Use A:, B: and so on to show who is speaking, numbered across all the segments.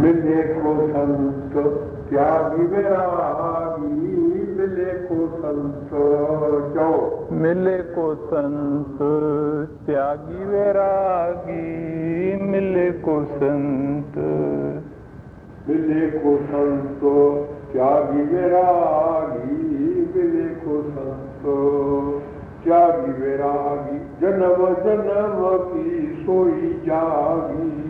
A: मिले को संत त्यागी विरागी मिले को संत
B: मिले को संत त्यागी वैरागी मिले को संत
A: मिले को संत त्यागी विरागी मिले को संत त्यागी विरागी जन्म जन्म की सोई जागी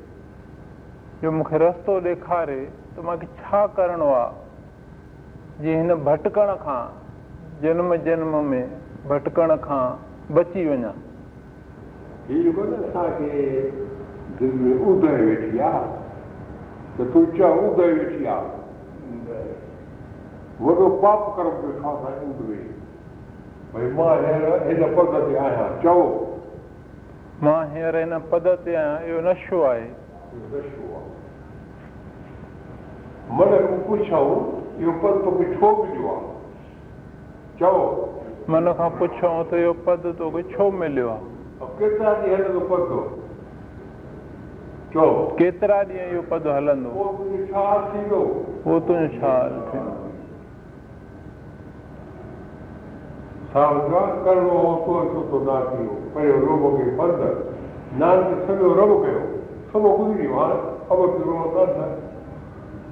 B: جو مون کي رستو ڏيکاري ته مون کي ڇا ڪرڻو آهي جيئن هن ڀٽڪڻ کان جنم جنم ۾ ڀٽڪڻ کان بچي وڃان.
A: هيءَ جيڪو نه اسان کي دل ۾ ادي ويٺي آهي. ته تون چئو ادي ويٺي آهي. وڏو پاپ ڪرم ويٺو آهي اسان ادي ڀئي مان هينئر هن پد تي آهيان چئو
B: مان هينئر هن پد تي آهيان اهو نشو آهي
A: من پڇئون اهو پد توکي ڇو مليو آهي. چئو.
B: من کان پڇون ته اهو پد توکي ڇو مليو آهي.
A: ڪيترا ڏينهن هلندو پد چئو.
B: ڪيترا ڏينهن اهو پد هلندو؟
A: ڇا ٿيندو
B: پوءِ تنهنجو ڇا حال ٿيندو
A: ڪرڻو هو تو سٺو نه ٿيو پهريون روڳ کي بند. نانڪ سڄو رب ڪيو. سڀ گذري ويو هاڻي. خبر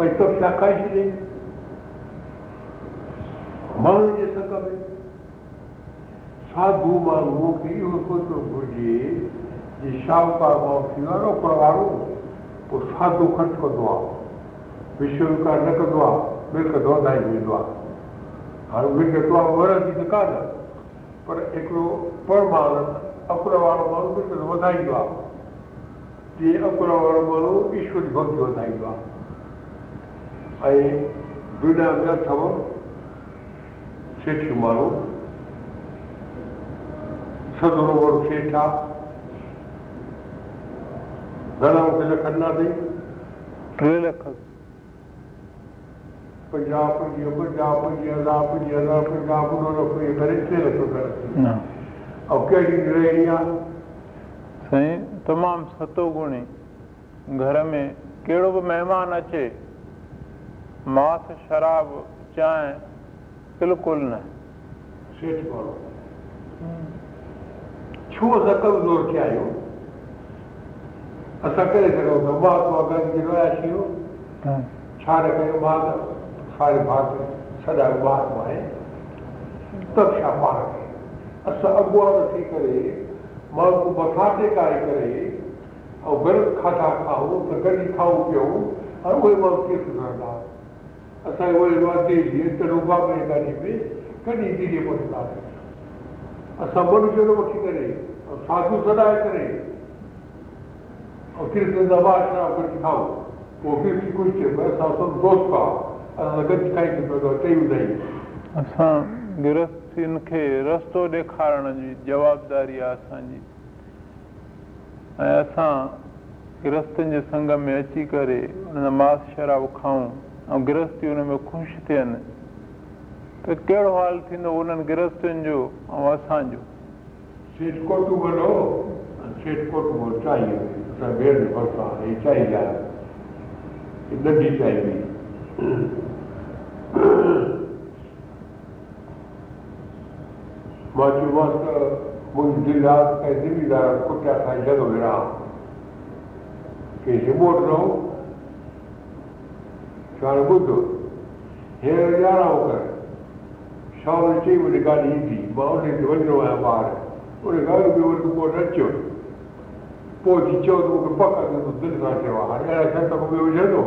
A: ڀئي تب ڇا کائي ڇڏي ماڻهن جي سنگ ۾ ساڌو ماڻهو کي اهو سوچڻ گهرجي جي شاهوڪار ماڻهو ٿي ويو آهي روڪڙ وارو پوءِ ساڌو خرچ ڪندو آهي وشو وڪار نه ڪندو آهي ملڪ وڌائي ويندو آهي هاڻي ملڪ آهي وڻندي ته ڪانه پر هڪڙو پرمانند اڪر وارو ماڻهو ملڪ وڌائيندو آهي تيئن اڪر وارو ماڻهو ايشور جي ڀڪتي وڌائيندو آهي ۽ دنيا ۾ اٿو سيٺ ماڻهو سدرو وارو سيٺ آهي گهڻا مون کي لکن نه اٿئي
B: ٽي لک
A: پنجاهه پنجويهه پنجاهه پنجويهه هزار پنجويهه هزار پنجاهه ٻڏو لک اهي ڪري ٽي لک ڪري ۽ ڪهڙي رهڻي آهي
B: سائين تمام ستو گڻي گهر ۾ ڪهڙو به مهمان اچي ماس شراب چانهه بلڪل نه.
A: سيٺ ماڻهو ڇو اسان ڪمزور ٿيا آهيون؟ اسان ڪري سگهون ٿا. مهاتما گانڌي رهياسين آهيون ڇا نه ڪيون؟ مان ته ساري ڀارت سڄا مهاتما آهن. ته ڇا پاڻ کي اسان اڳواڻ ٿي ڪري ماڻهو مٿان ٽيڪائي ڪري ۽ غلط کاڌا کائون ته گڏي کائون پيون ۽ اهي ماڻهو ڪيئن سڌرندا اسان کي وري وادي جي ته ربا ۾ گاڏي ۾ ڪڏهن ڌيري پهچنداسين اسان منشيه وٺي ڪري ۽ ساڌو سڏائي ڪري. ۽ ڪرشن دٻا شراب گڏ کائون پوءِ ڪرشن ڪجهه چئبو اسان سڀ دوست آهي اسان گڏ کائي سگهندو چئي ٻڌائي.
B: اسان گرهسٿين کي رستو ڏيکارڻ جي جوابداري آهي اسان جي. ۽ اسان گرهسٿن جي سنگ ۾ اچي ڪري ان ماس شراب کائون ۽ گرهستي هن ۾ خوش ٿين ته ڪهڙو حال ٿيندو انهن گرهسٿين جو ۽ اسان جو
A: مان چيومانس ته منهنجي دل آهي ڪنهن زميدار ڪٽيا کان جڳهه ورهان ڪنهن ريموٽ رهو Sharabuddha, here Yaravakar, Shaul Chief would have got easy, but only the window I bought it. Would have got to be able to go to church. पोइ चओ त मूंखे पक दिलि सां चयो आहे हाणे अहिड़ा शर्त मूंखे विझंदो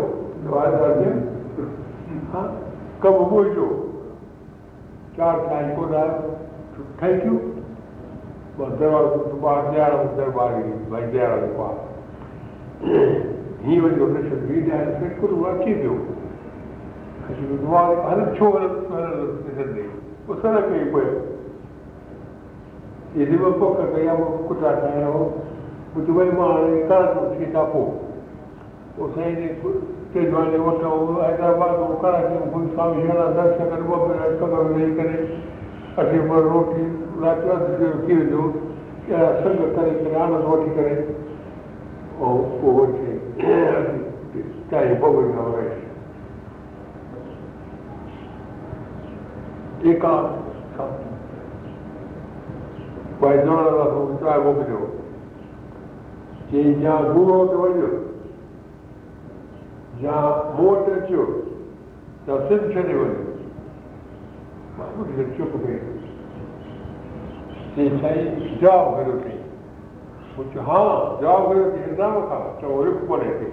A: कमु पोइ जो चारि ताईं कोन आयो थैंक यू दरबार ॾियारो दरबार भई ॾियारो पार हीअं वञो कृष्ण बि ॾियारो कृष्ण अची वियो 그리고 누가 하는 초월을 했는데 वो सड़क पे कोई यदि वो पक गया वो कुछ आता है वो दुबई में आने का सीधा पो उसे तेज वाले वो तो हैदराबाद वो करा कि कोई स्वामी जरा दस सेकंड वो मेरा कमर नहीं करे अठे पर रोटी रात रात की जो क्या संग करे कि आनंद रोटी करे और वो होते चाहे पवन ना हो ايڪانت ڀائي دوڙ چاهي موڪليو چئي يا گرو تي وڃو يا مون وٽ اچو يا سنڌ ڇڏي وڃو مان ٻڌي چپ ڪئي چئي سائين ڪريو اٿئي مون چيو ها کان لک پڙهي ٿي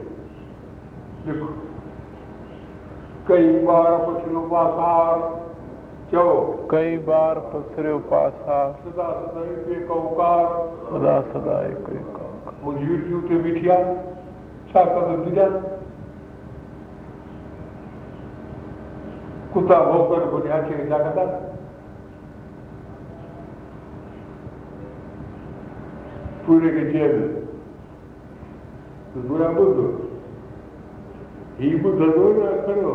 A: پڇيو پاسار چئو
B: ڪئي بار پسريو پاسا
A: سدا سدا هڪ اونڪار
B: سدا سدا هڪ
A: منهنجي يوٽيوب تي بيٺي آهي ڇا ڪندو دجا ڪتا ڀوڪر بنيا کي ڇا ڪندا پوري کي جيل. ٻڌ هي ٻڌندو نه کڻو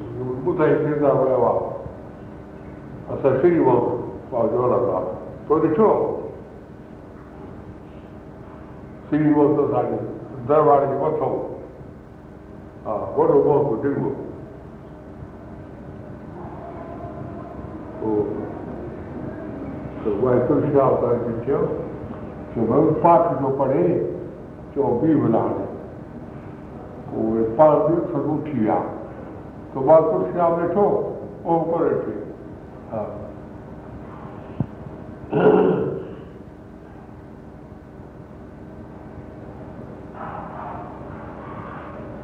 A: आहे पाठ था पढ़े उठी विया तो बालपुर तो से आप बैठो वो ऊपर बैठे हाँ।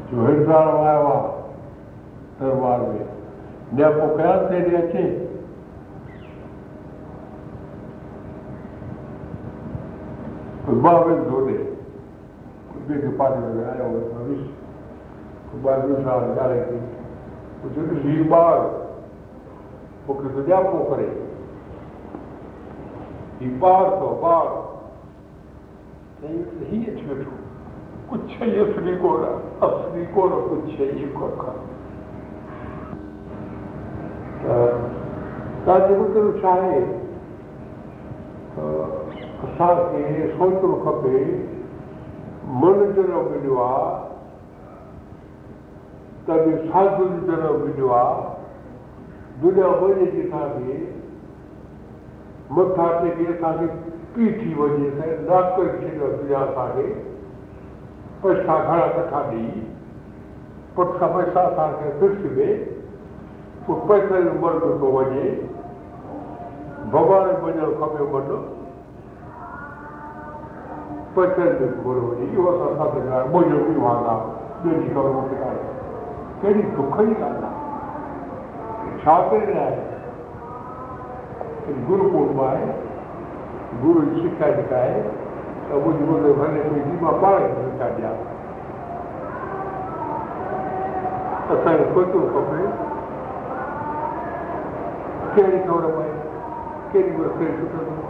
A: जो हिंदुस्तान आया हुआ दरबार में। ने आपको क्या दे रहे थे खुदबा में धोने खुदबे के पास में आया हुआ भविष्य खुदबा दूसरा जा रही थी ڪجهه هيءُ ٻار مون کي سڃاپو ڪري توهان جي مطلب ڇا آهي اسان کي سوچڻ کپي من جهڙو مليو آهي ته به ساڌ جهڙو مليو آهي دنيا وڃي ٿي اسان کي مٿان ٽيڪي اسان کي پي ٿي وڃي ته اسان کي پئسا گهڻا ڪٺا ڏيئي پٺيان پئسا اسان کي فڪس ۾ پوءِ پئسي جو مرد ٿو وڃي ڀڳوان وڃڻ کپي من پئسي ۾ گهر وڃي اهو اسان ساٿ منهنجو به آهي ٻيو جي خبر مون کي ڪانهي ਕਿਹੜੀ ਦੁੱਖੜੀ ਕਰਦਾ ਛਾਪੇ ਰਹਿ गुरु को पाए गुरु शिक्षा दिखाए तब वो जीवन निर्भर ने पाए, शिक्षा दिया। असांखे सोचो खपे कहिड़ी खबर पए कहिड़ी महिल कहिड़ी छुटंदी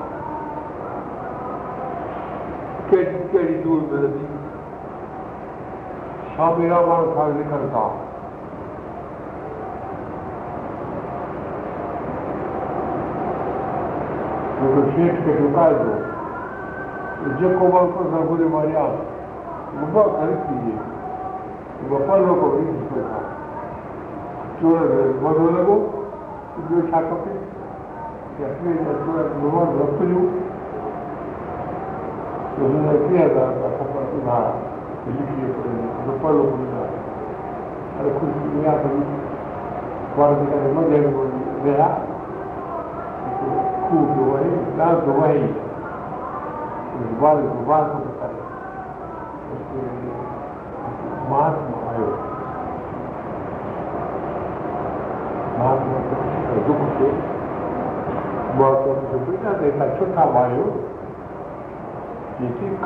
A: कहिड़ी कहिड़ी दूर मिलंदी छा मेरा माण्हू सां था جيڪو شيٺ کي جهڪائي ٿو جيڪو ماڻهو سان گهري ماريا ٻه کڻي ٿي ٻه پلو ڪو چور مزو لڳو ٻيو ڇا کپي رکجو ڪيئن ها لکي پلو اري خوش دنيا ڪئي مزي ۾ رهيا خوب جو وهي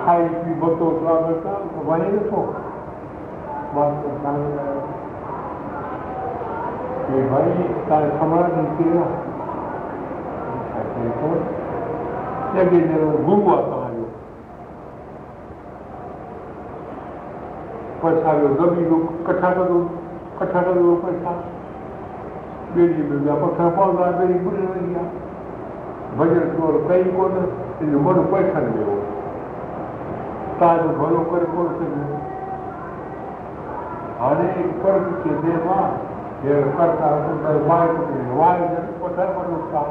A: کائي پي وهي نٿو مهاتما سامني ڪه ڀائي توهان خبر ڏسي آهي گرو آهي توهان جو پئسا جو زمين ڪٺا ڪندو ڪٺا ڪندو پئسا ٻيڙي ۾ ٻيا پٿر پوندا ٻيڙي بڏي ويندي آهي ڀڄن چور ڪئي ڪونه هن من ۾ هو توهان جو ڀلو ڪري ڪونه سگهيو هاڻي قرض کي ديو آهي ڪرتا واءِ واءِ پٿر وٺو ٿا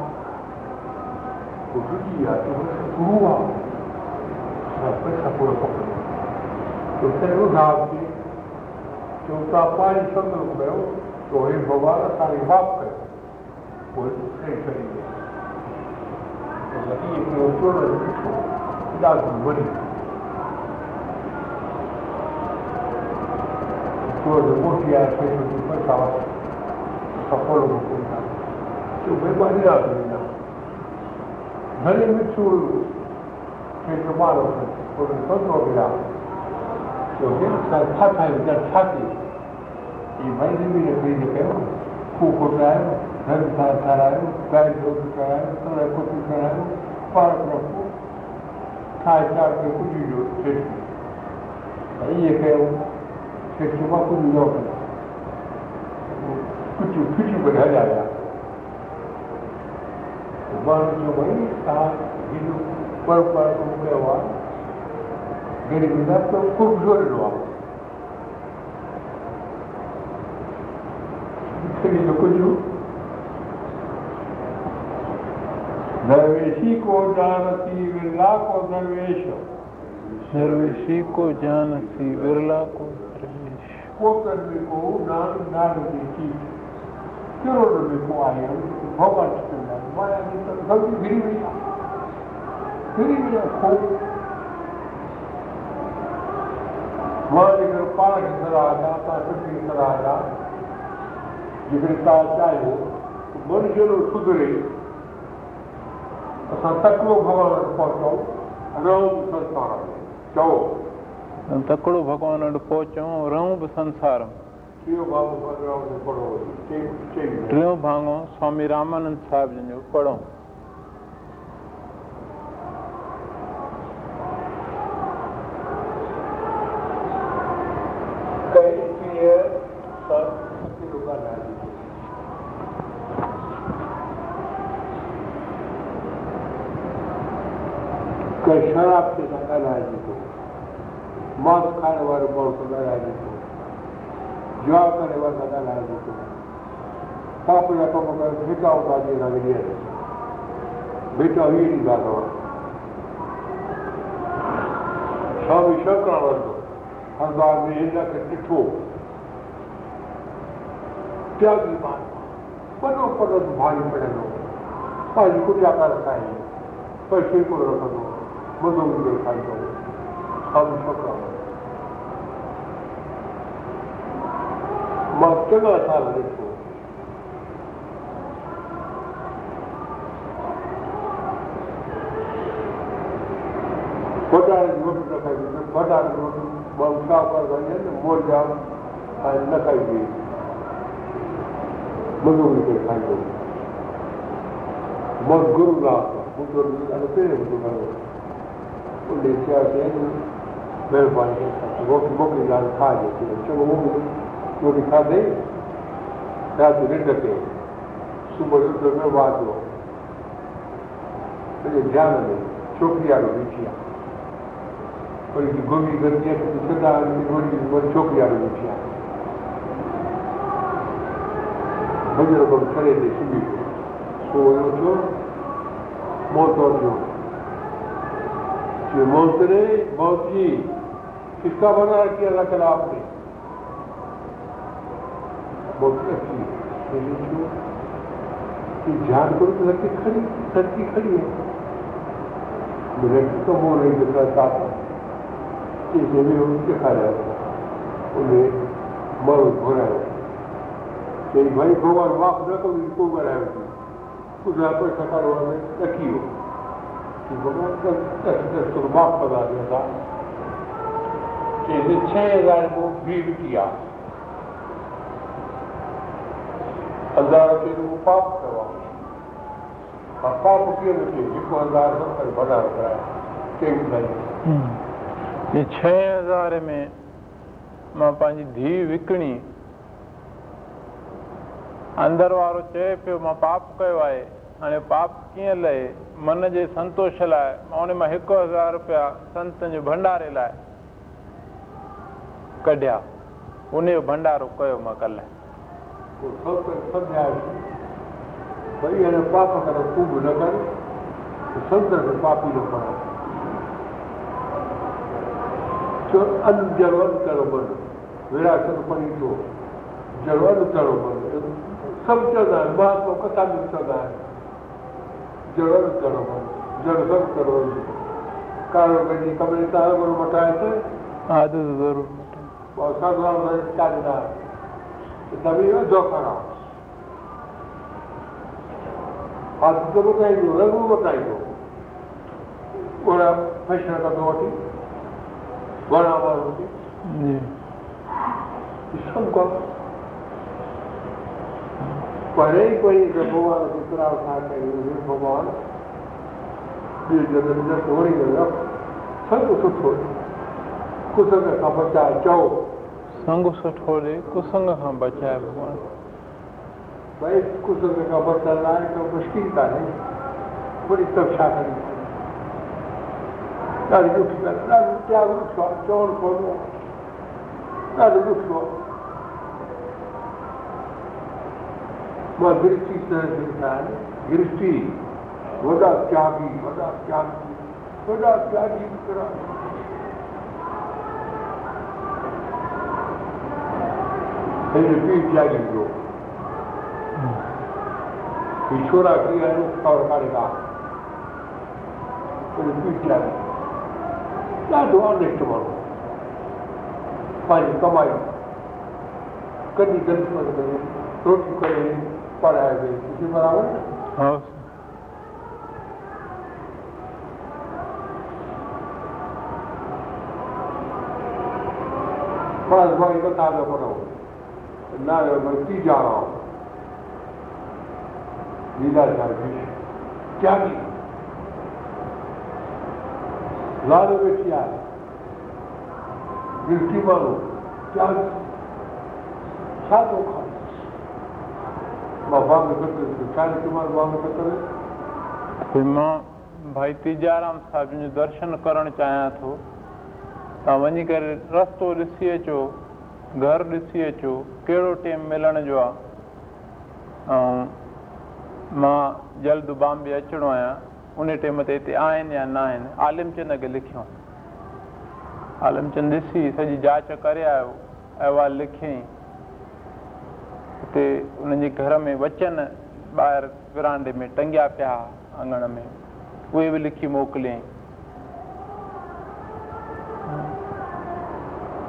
A: Tutti tua questa pure poco. तो तेरो नाम की चौथा पानी चंद्र को गयो तो हे भगवान सारी बाप करे वो सही चली गई तो लगी एक चोर बिठो दाद बनी चोर मोटी आ से तो پئسا سڦل هو گيا تو مين ٻاهر آ گيا گهڻي مٺيون کي ڪمالو ٿورو سوچو ملا تو ڇا ٺاهيون ته ڇا ٿي هي ڀائي ڪيو ڪيو مان ವಾಣಿಜ್ಯಮಯಿ ಸಹ ಇದು ಪರಸ್ಪರ ಪ್ರಮುಖವ ಗಡಿಯಿಂದ ಕುಗ್ಗಿರುವ ಕುಜು दरवेशी को जानती बिरला को दरवेश
C: दरवेशी को
B: जानती बिरला को दरवेश
A: वो करने को नान नान देखी करोड़ में को आया سڌري اسان تڪڙو ڀڳوان وٽ پهچون رهون سنسار چئو
B: تڪڙو ڀڳوان وٽ پهچون رهون به سنسار ۾ टियों भाङो स्वामी रामानंद साहिब जन जो पढ़ो
A: هوندا جيئن توهان کي ڏين بيٽا هيءَ ڏيندا اٿو سوامي شنڪرانند هردوار ۾ هن کي ڏٺو تياگي وڏو پڙهندو ڀاري پڙهندو پنهنجي ڪٽيا ڪر کائي پر شرڪو رکندو مزو ايندو کائيندو سوامي شنڪرانند مان چڱا سال ڏٺو وڏا روٽي نه کائي مهرباني ننڊ تي صبح جو سڄي ڌيان ۾ ڇوڪري وارو ڏٺي آهي કોઈની ગોગી ગરમી હતી સદા ગોરી કોઈ છોકરી આવેલી છે ભજરો પણ ખરે તે સુધી સોયો છો મોતો છો જે મોત रे, मौत जी। किसका बना रखी अल्लाह कला आपने बहुत अच्छी कि जान करो तो खड़ी, लड़की खड़ी है। लड़की तो वो नहीं दिख रहा था ये देवी उनके कार्य उन्हें मर घोराया कि भाई भगवान बाप न तो इनको बनाया थी कुछ पर सरकार वाले रखी हो कि भगवान का दस दस तो बाप बना दिया था जैसे छह हज़ार को भीड़ किया हज़ार के वो पाप करवा और पाप किए थे जिसको हज़ार सत्तर बना कई भाई
B: ڇهه هزار ۾ مان پنهنجي ڌيءُ وڪڻي. اندر وارو چئي پيو مان پاپ ڪيو آهي. هاڻي پاپ ڪيئن لهي؟ من جي سنتوش لاءِ مان ان مان هڪ هزار رپيا سنتن جي ڀنڊاري لاءِ ڪڍيا. ان جو ڀنڊارو ڪيو مان ڪلهه
A: پوءِ سنت سمجهايوس ڀئي هن پاپ ڪري تون به نه ڪر سنت کي پاپي نه بڻائي چو ان جڙو ان ڪهڙو بن وراثت پڙهي ٿو جڙو ان ڪهڙو بن سڀ چوندا آهن مهاتما ڪٿا به چوندا آهن جڙو ان ڪهڙو بن جڙ سڀ ڪهڙو ڪارو پنهنجي ڪمري تان گرو مٽائي ته
B: ساڌو
A: ڇا ڏيندا تڀي ڌوکا هاٿ تو بتائئي رنگ بتائئي اوڙا فيشن ڪا تو وٺي वन आवर होगी सबको पढ़े ही कोई भगवान कितना उठा कर भगवान ये जगह थोड़ी जगह संग सुख हो कुसंग का बचा जाओ
B: संग सुठ हो रे कुसंग का बचाए भगवान।
A: भाई कुसंग का बचा लाए तो मुश्किल था नहीं बड़ी तपस्या करनी चाहिए ڏکي ڳالهه آهي ڏاڍو تياڳ ڏکيو آهي چوڻ پوندو آهي ڏاڍو ڏکيو آهي مان گرهستي طرح سکندا آهن گرهستي وڏا تياگي وڏا تياگي وڏا تياگي ڪرا ॾाढो ऑनेस्ट माण्हू पंहिंजी कमाई कॾहिं कॾहिं करे रोटी करे पढ़ाए वई कुझु बराबरि?
B: न
A: बस भाई बता दो करो ना मैं की जा रहा हूँ। लीला क्या की مان
B: ڀئي تيجارام صاحب جو درشن ڪرڻ چاهيان ٿو توهان وڃي ڪري رستو ڏسي اچو گهر ڏسي اچو ڪهڙو ٽائيم ملڻ جو آهي ۽ مان جلد بامبي اچڻو آهيان ان ٽائيم تي هتي آهن يا نه آهن؟ آلمچند لکيو. آلمچند ڏسي سڄي جانچ ڪري آيو احوال لکيئين. هتي انهن جي گهر ۾ وچن ٻاهر ورانڊي ۾ ٽنگيا پيا انگڻ ۾. اهي به لکي موڪليئين.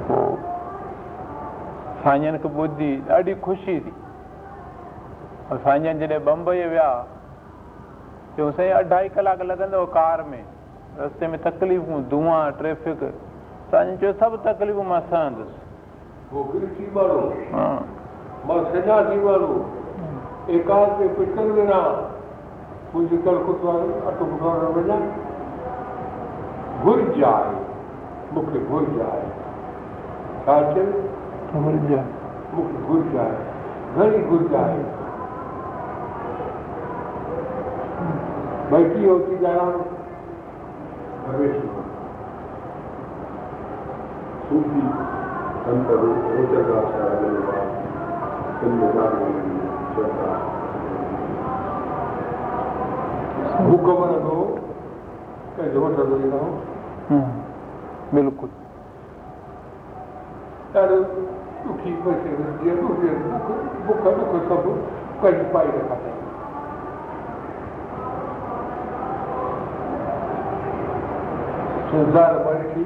B: پوءِ سائين جن کي ٻڌي ڏاڍي خوشي ٿي. سائين جن جڏهن بمبئي ويا چيون سائين اڍائي ڪلاڪ لڳندو ڪار ۾. رستي ۾ تڪليفون ڌئان ٽريفڪ سائين چيو سڀ تڪليفون مان سهندس
A: وو گرهستي مانو
B: ها.
A: مان سڄا ٿي مانو ايڪانت ۾ پٽل ونا منهنجي ڪل ڪتوار اٽو ڪتوار وڃان. گهرج آهي. مون کي گهرج آهي. ڇا چئي
B: گهرج
A: مون کي گهرج آهي. گهڻي گهرج آهي ڀئي ڪيئن ٿي ڳالهايو
C: رميش صوفي سنت روچڪاچاري
A: حڪم رکو ڪنهن جو وٺندو ايندو
B: بلڪل.
A: ڏاڍو ڏکي پرسٿتي جيئن بک ڏک سڀ ڪڍي پائي رکان اٿئي سنسار ۾ ڏٺي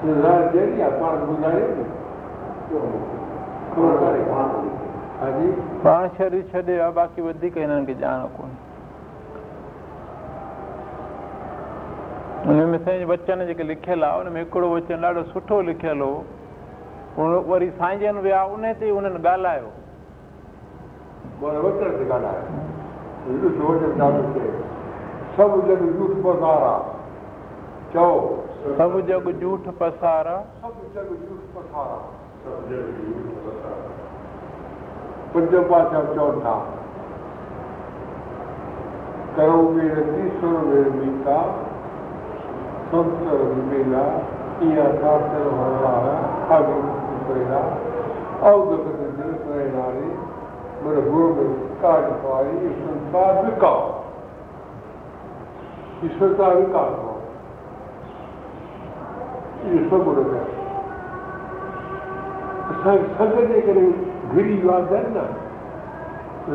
A: سنسار جهڙي آهي پاڻ ٻڌايو نه
C: خبر ڪانهي
A: هاجي
B: پاڻ شرير ڇڏي آهي باقي وڌيڪ هنن کي ڄاڻ ڪونهي هن ۾ سائين وچن جيڪي لکيل آهي ان ۾ هڪڙو وچن ڏاڍو سٺو لکيل هو وري سائين جن ويا ان تي انهن ڳالهايو
A: सब जग झूठ पसारा। चौ।
C: सब जग
B: झूठ पसारा।
A: सब जग झूठ पसारा।
C: सब जग झूठ पसारा।
A: पंजो पाचा चौथा। करो मेरे तीसरो मेरे का संत मेला। किया था सर्वहारा आगे प्रेरणा अवगत प्रेरणा रे। मेरे गुरु में कार्य पाई संसार विकास ايشور ڪا وڪاس هو اهو سڀ رهي اسان کي سنگ جي ڪري گهري ويا آهن نه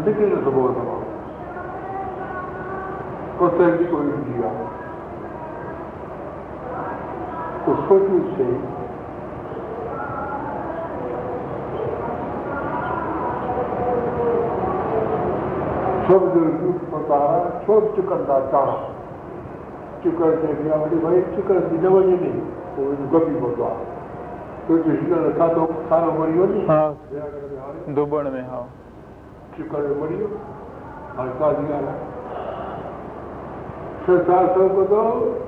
A: نڪري نٿو پوي تمام ڪوتر جي ڪوئي هوندي آهي سوچون صحيح سڀ جو پتارا ڇو چڪن ٿا چاڻا چڪن چئبي آهي وري ڀئي چڪن ٿي نه وڃي ني پوءِ گپي پوندو آهي ڇو جو هينئر کاڌو کانو مري وڃي
B: ها
A: ويا ڪري به هاڻي
B: دبڻ ۾ ها
A: چڪن ۾ مري ويو هاڻي ڪاجي ڳالهه آهي سنسار سڀ ٻڌو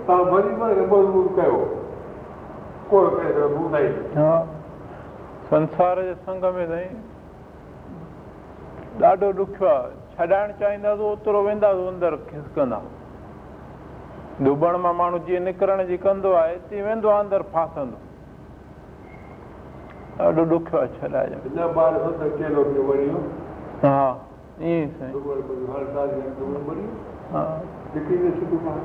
A: توهان ڀلي ڪري مضبوط ڪيو ڪونه ڪري سگهو ٻڌائي
B: ها سنسار جي سنگ ۾ سائين ڏاڍو ڏکيو آهي ڇڏائڻ چاهينداسين اوترو وينداسين اندر کسڪندا مان ماڻهو جيئن نڪرڻ جي ڪندو آهي تيئن ويندو آهي اندر فاسندو ڏاڍو ڏکيو آهي ڇڏائجو
A: هن ٻار ست چيلو کي مري ويو
B: ها ائين ئي سائين
A: دبئي ۾ هاڻي سال دبئي مري ويو
B: ها
A: نڪري نه سگهو پاڻ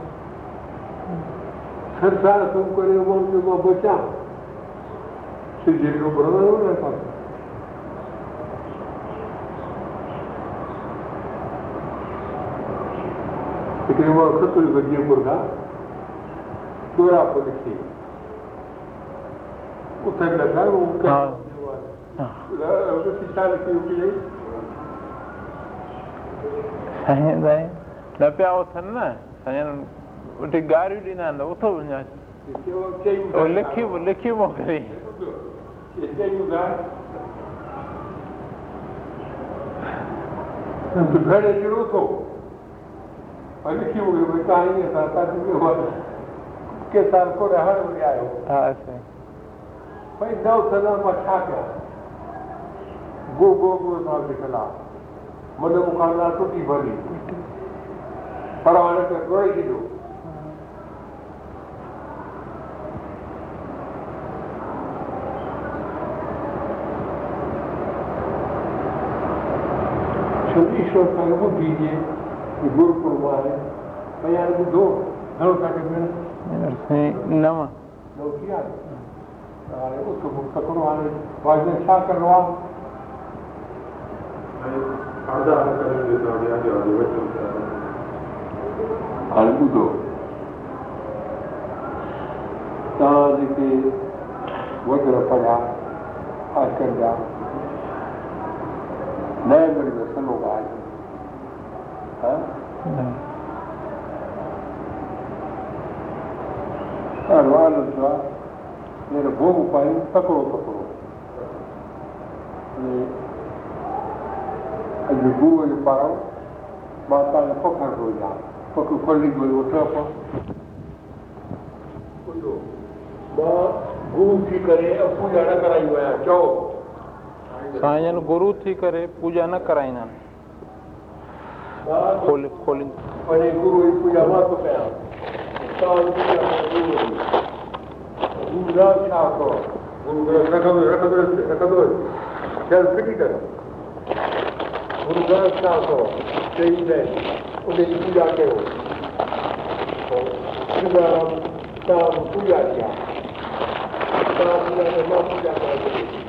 A: سنسار ڪم ڪري ماڻهو مان بچان سڄي کان برابر نه پاسي هڪڙي ماڻهو کت لکو جئپور کان ڳوراپو لکي اٿن لڳا ها.
B: ها.
A: ڇا لکي اٿي
B: سائين سائين نه پيا اٿن نه سائين اتي گاريون ڏيندا آهن اٿو وڃان
A: لکي
B: لکي موڪلي
A: گهڻي جهڙو لکي موڪليو ڀئي توهان ائين اسان توهان ڪي سال ڪونه هر وري آيو.
B: ها سائين
A: ڀئي نه اٿندا مان ڇا ڪيان؟ گو گو گو سان لکيل آهي من مکانا ٽٽي ڀلي. پر هاڻي ته ڳوئي ڏنو ڇو ايشور کان ٻڌي جي گرپرب آهي ڀئي هاڻي ٻڌو گهڻو توهان کي
B: سائين نو
A: نو ٿي ويا هاڻي اٿ تڪڙو هاڻي واجني ڇا ڪرڻو آهي هاڻي ٻڌو توهان جيڪي وڏر پڙهيا آجڪل جا نئي ۾ سلو ڳالهه آهي ميري ڀوڳ پايون تڪڙو تڪڙو اڄ گروءَ جو پاران مان توهان کي پکڻ ٿو وڃان پک کولي ڪوئي اٺ مان گرو ٿي ڪري پوڄا نه ڪرائي آهيان چئو
B: سائين گرو ٿي ڪري پوڄا نه ڪرائيندا آهن
A: Calling,
B: calling.
A: When a guru, if we are not about, Guru Raj Thakur, Guru Raj Thakur, shall pretty girl. Guru Raj Thakur, saying that, उन्हें पूजा करो सीताराम राम पूजा किया सीताराम पूजा में माँ पूजा कर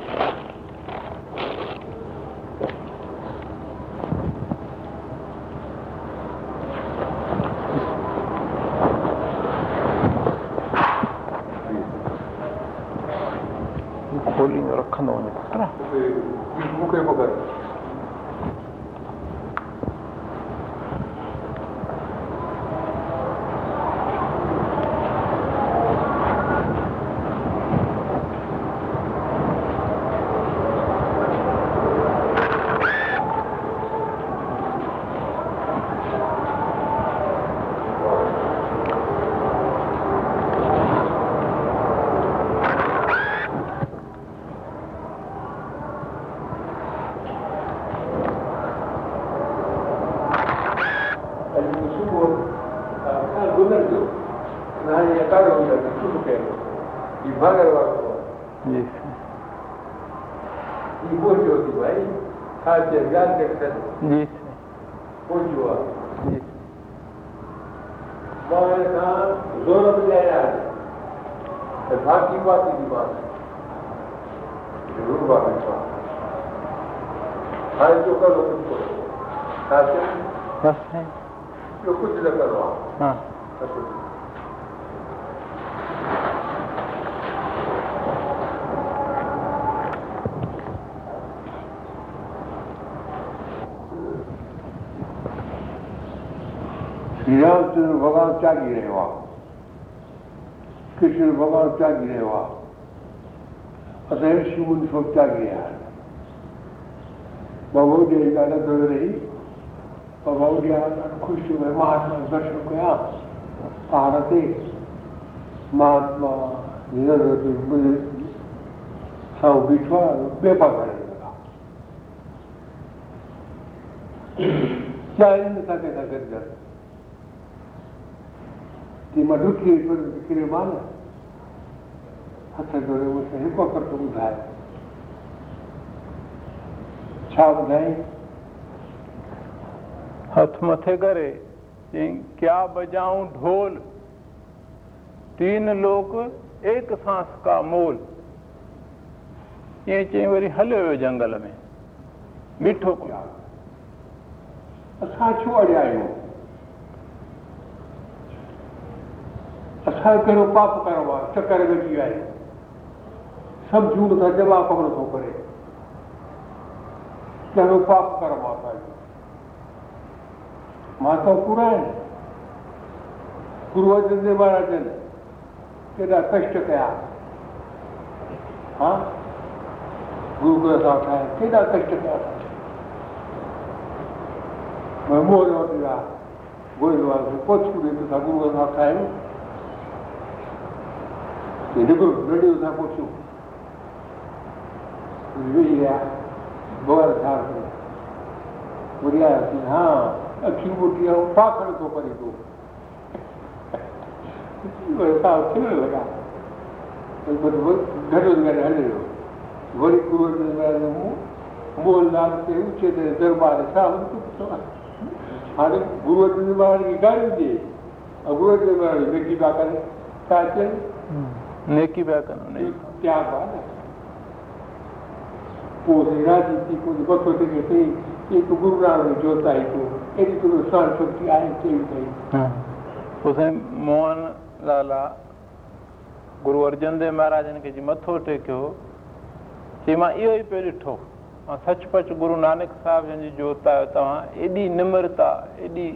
A: شري رامچندر ڀڳوان تياگي رهيو آهي ڪرشن ڀڳوان تياگي رهيو آهي اسان رشي من سڀ تياگي رهيا آهن بابا اڏي ڏاڍا در رهي بابا اڏيا ڏاڍو خوش ٿي ويو مهاتما جو درشن ڪيان پهاڙ تي مهاتما 팀마두키 그를 봐라 하차도를 못해
B: हथ मथे करे क्या बजाऊं ढोल? तीन लोग एक सांस का मोल। ये चई वरी हलियो वियो जंगल में। मिठो
A: असां छो अड़िया आहियूं اسان ڪهڙو پاپ ڪيو آهي چڪر ۾ ٿي ويا آهيون سمجهون نٿا جواب ڪونه ٿو ڪري. ڪهڙو پاپ ڪيو آهي اسان جو ماتا پورا آهن. گرو ارجن ديو مهاراجن ڪيڏا ڪشٽ ڪيا. ها؟ گرو گرنٿ صاحب ٺاهي ڪيڏا ڪشٽ ڪيا. مين مور وٽ ويا گوئندوال کي پوڇو ڏي تو سان گرو صاحب. ٺاهيون تي نڪرو نه ڏيو تو سان پوڇو ويهي رهيا ڀڳوان ڇا چين
B: نيڪي پيا ڪن ان جي
A: تياڳ آهي نه پوءِ وري راضي ٿي پوءِ مٿو ٽيڪي چئي ايڪ گرو نانڪ جوتا ئي تون ايڏي تنهنجو سهن شڪتي آهي چئي پئي
B: پوءِ سائين موهن لالا گرو ارجن ديو مهاراجن کي جي مٿو ٽيڪيو چئي مان اهو ئي پيو ڏٺو مان سچ پچ گرو نانڪ صاحب جن جي جوت آهيو توهان ايڏي نمرتا ايڏي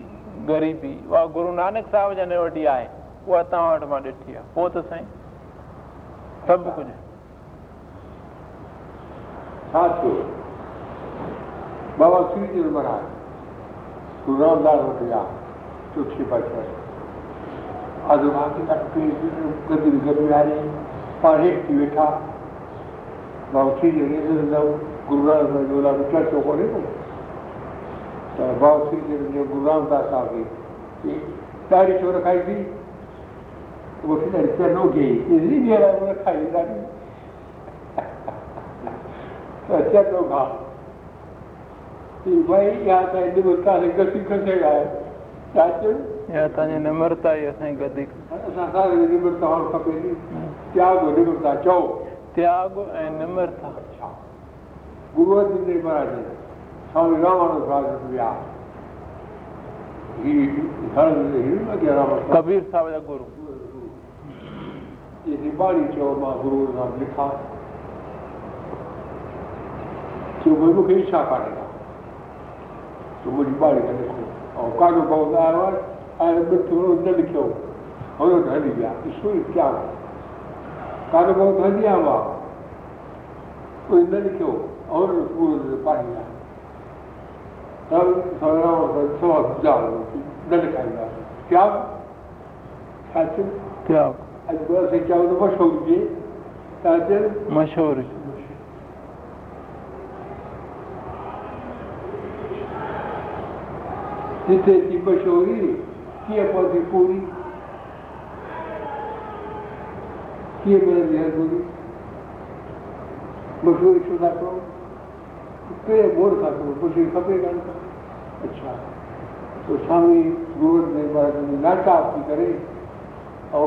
B: غريبي اها گرو نانڪ صاحب جن وٽ آهي اها توهان وٽ مان ڏٺي آهي پوءِ ته سائين सभु कुझु
A: छा थियो बाबा श्रीचंद्र महाराज, गुरु रामदास वटि पातशाही। आदो भाती तक गदी गदी वारे पाण हेठि थी वेठा बाबा श्रीचंद्र गुरु नानक जो चर्चो कोन्हे को त? बाबा जो गुरु रामदास साहिब खे ॾाढी छो रखाई थी? वो फिर लड़कियाँ लो गई इसलिए भी है वो खाई जानी तो अच्छा तो खा भाई यहाँ था हिंदुस्तान गति कसे गाए चाचू
B: या तव्हांजी निम्रता ई असांजी गदी
A: संसार जी निम्रता हुअणु खपे थी त्याग निम्रता चओ
B: त्याग ऐं निम्रता
A: गुरूअ जी महाराज स्वामी रामानंद महाराज विया
B: कबीर साहिब जा गुरू
A: ਇਹਦੀ ਬਾਣੀ ਚੋਂ ਮਾ ਗੁਰੂ ਨਾਮ ਲਿਖਾ ਜੋ ਗੁਰੂ तो मुझी बाड़ी करे ऐं काॾो भॻवान आयो आया न लिखो हुन हली ईश्वर क्या काॾो बहुत हली आयो कोई न लिखो और पूरो पाणी सवा न लिखाईंदासीं क्या
B: क्या?
A: Hani burası kâvını boş oldu. Tatil?
B: Maşhur.
A: जिसे की मशहूरी किए पौधी पूरी किए मेरे बिहार पूरी मशहूर शुदा को पेड़ बोर था तो मशहूर खपे गाना अच्छा तो स्वामी गुरु ने बात नाटा आपकी करे और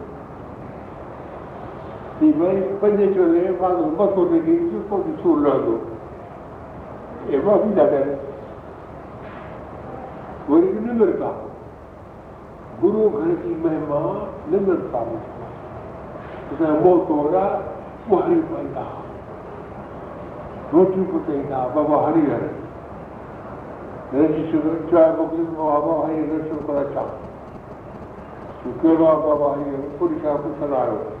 A: Timei, pădeciune, vadă, mă corrigi, și pot să urlădu. E mă vida de Urigi nu merga. गुरु घर की महिमा निम्न पावन उसने मोह तोड़ा वो हरि पाई कहा रोटी को कही कहा बाबा हरि हर चाय बकरी बाबा हरि हर शुरू करा चाह क्यों बाबा हरि हर पूरी चाह को चला रहे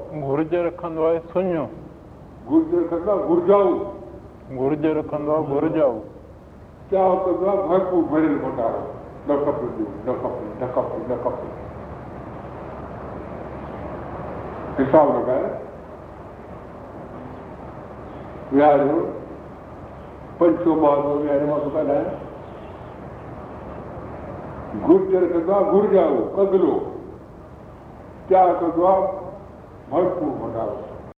B: گهرج رکندو آهي سڃو
A: گهرجي ڪندا گهرجائون
B: گهرج رکندو آهي گهرجائو
A: ڪيا ڪندو آهي ڀرپور ڀريل ڀنڊارو نه کپي نه کپي نه کپي نه کپي حساب لڳائي ويهاريو پنچو مارو ويهاري مان ٿو ڳالهايان گرجر ڪندو آهي گهرجائون ڪگلو تياڳ ڪندو آهي भरपूर भंडारो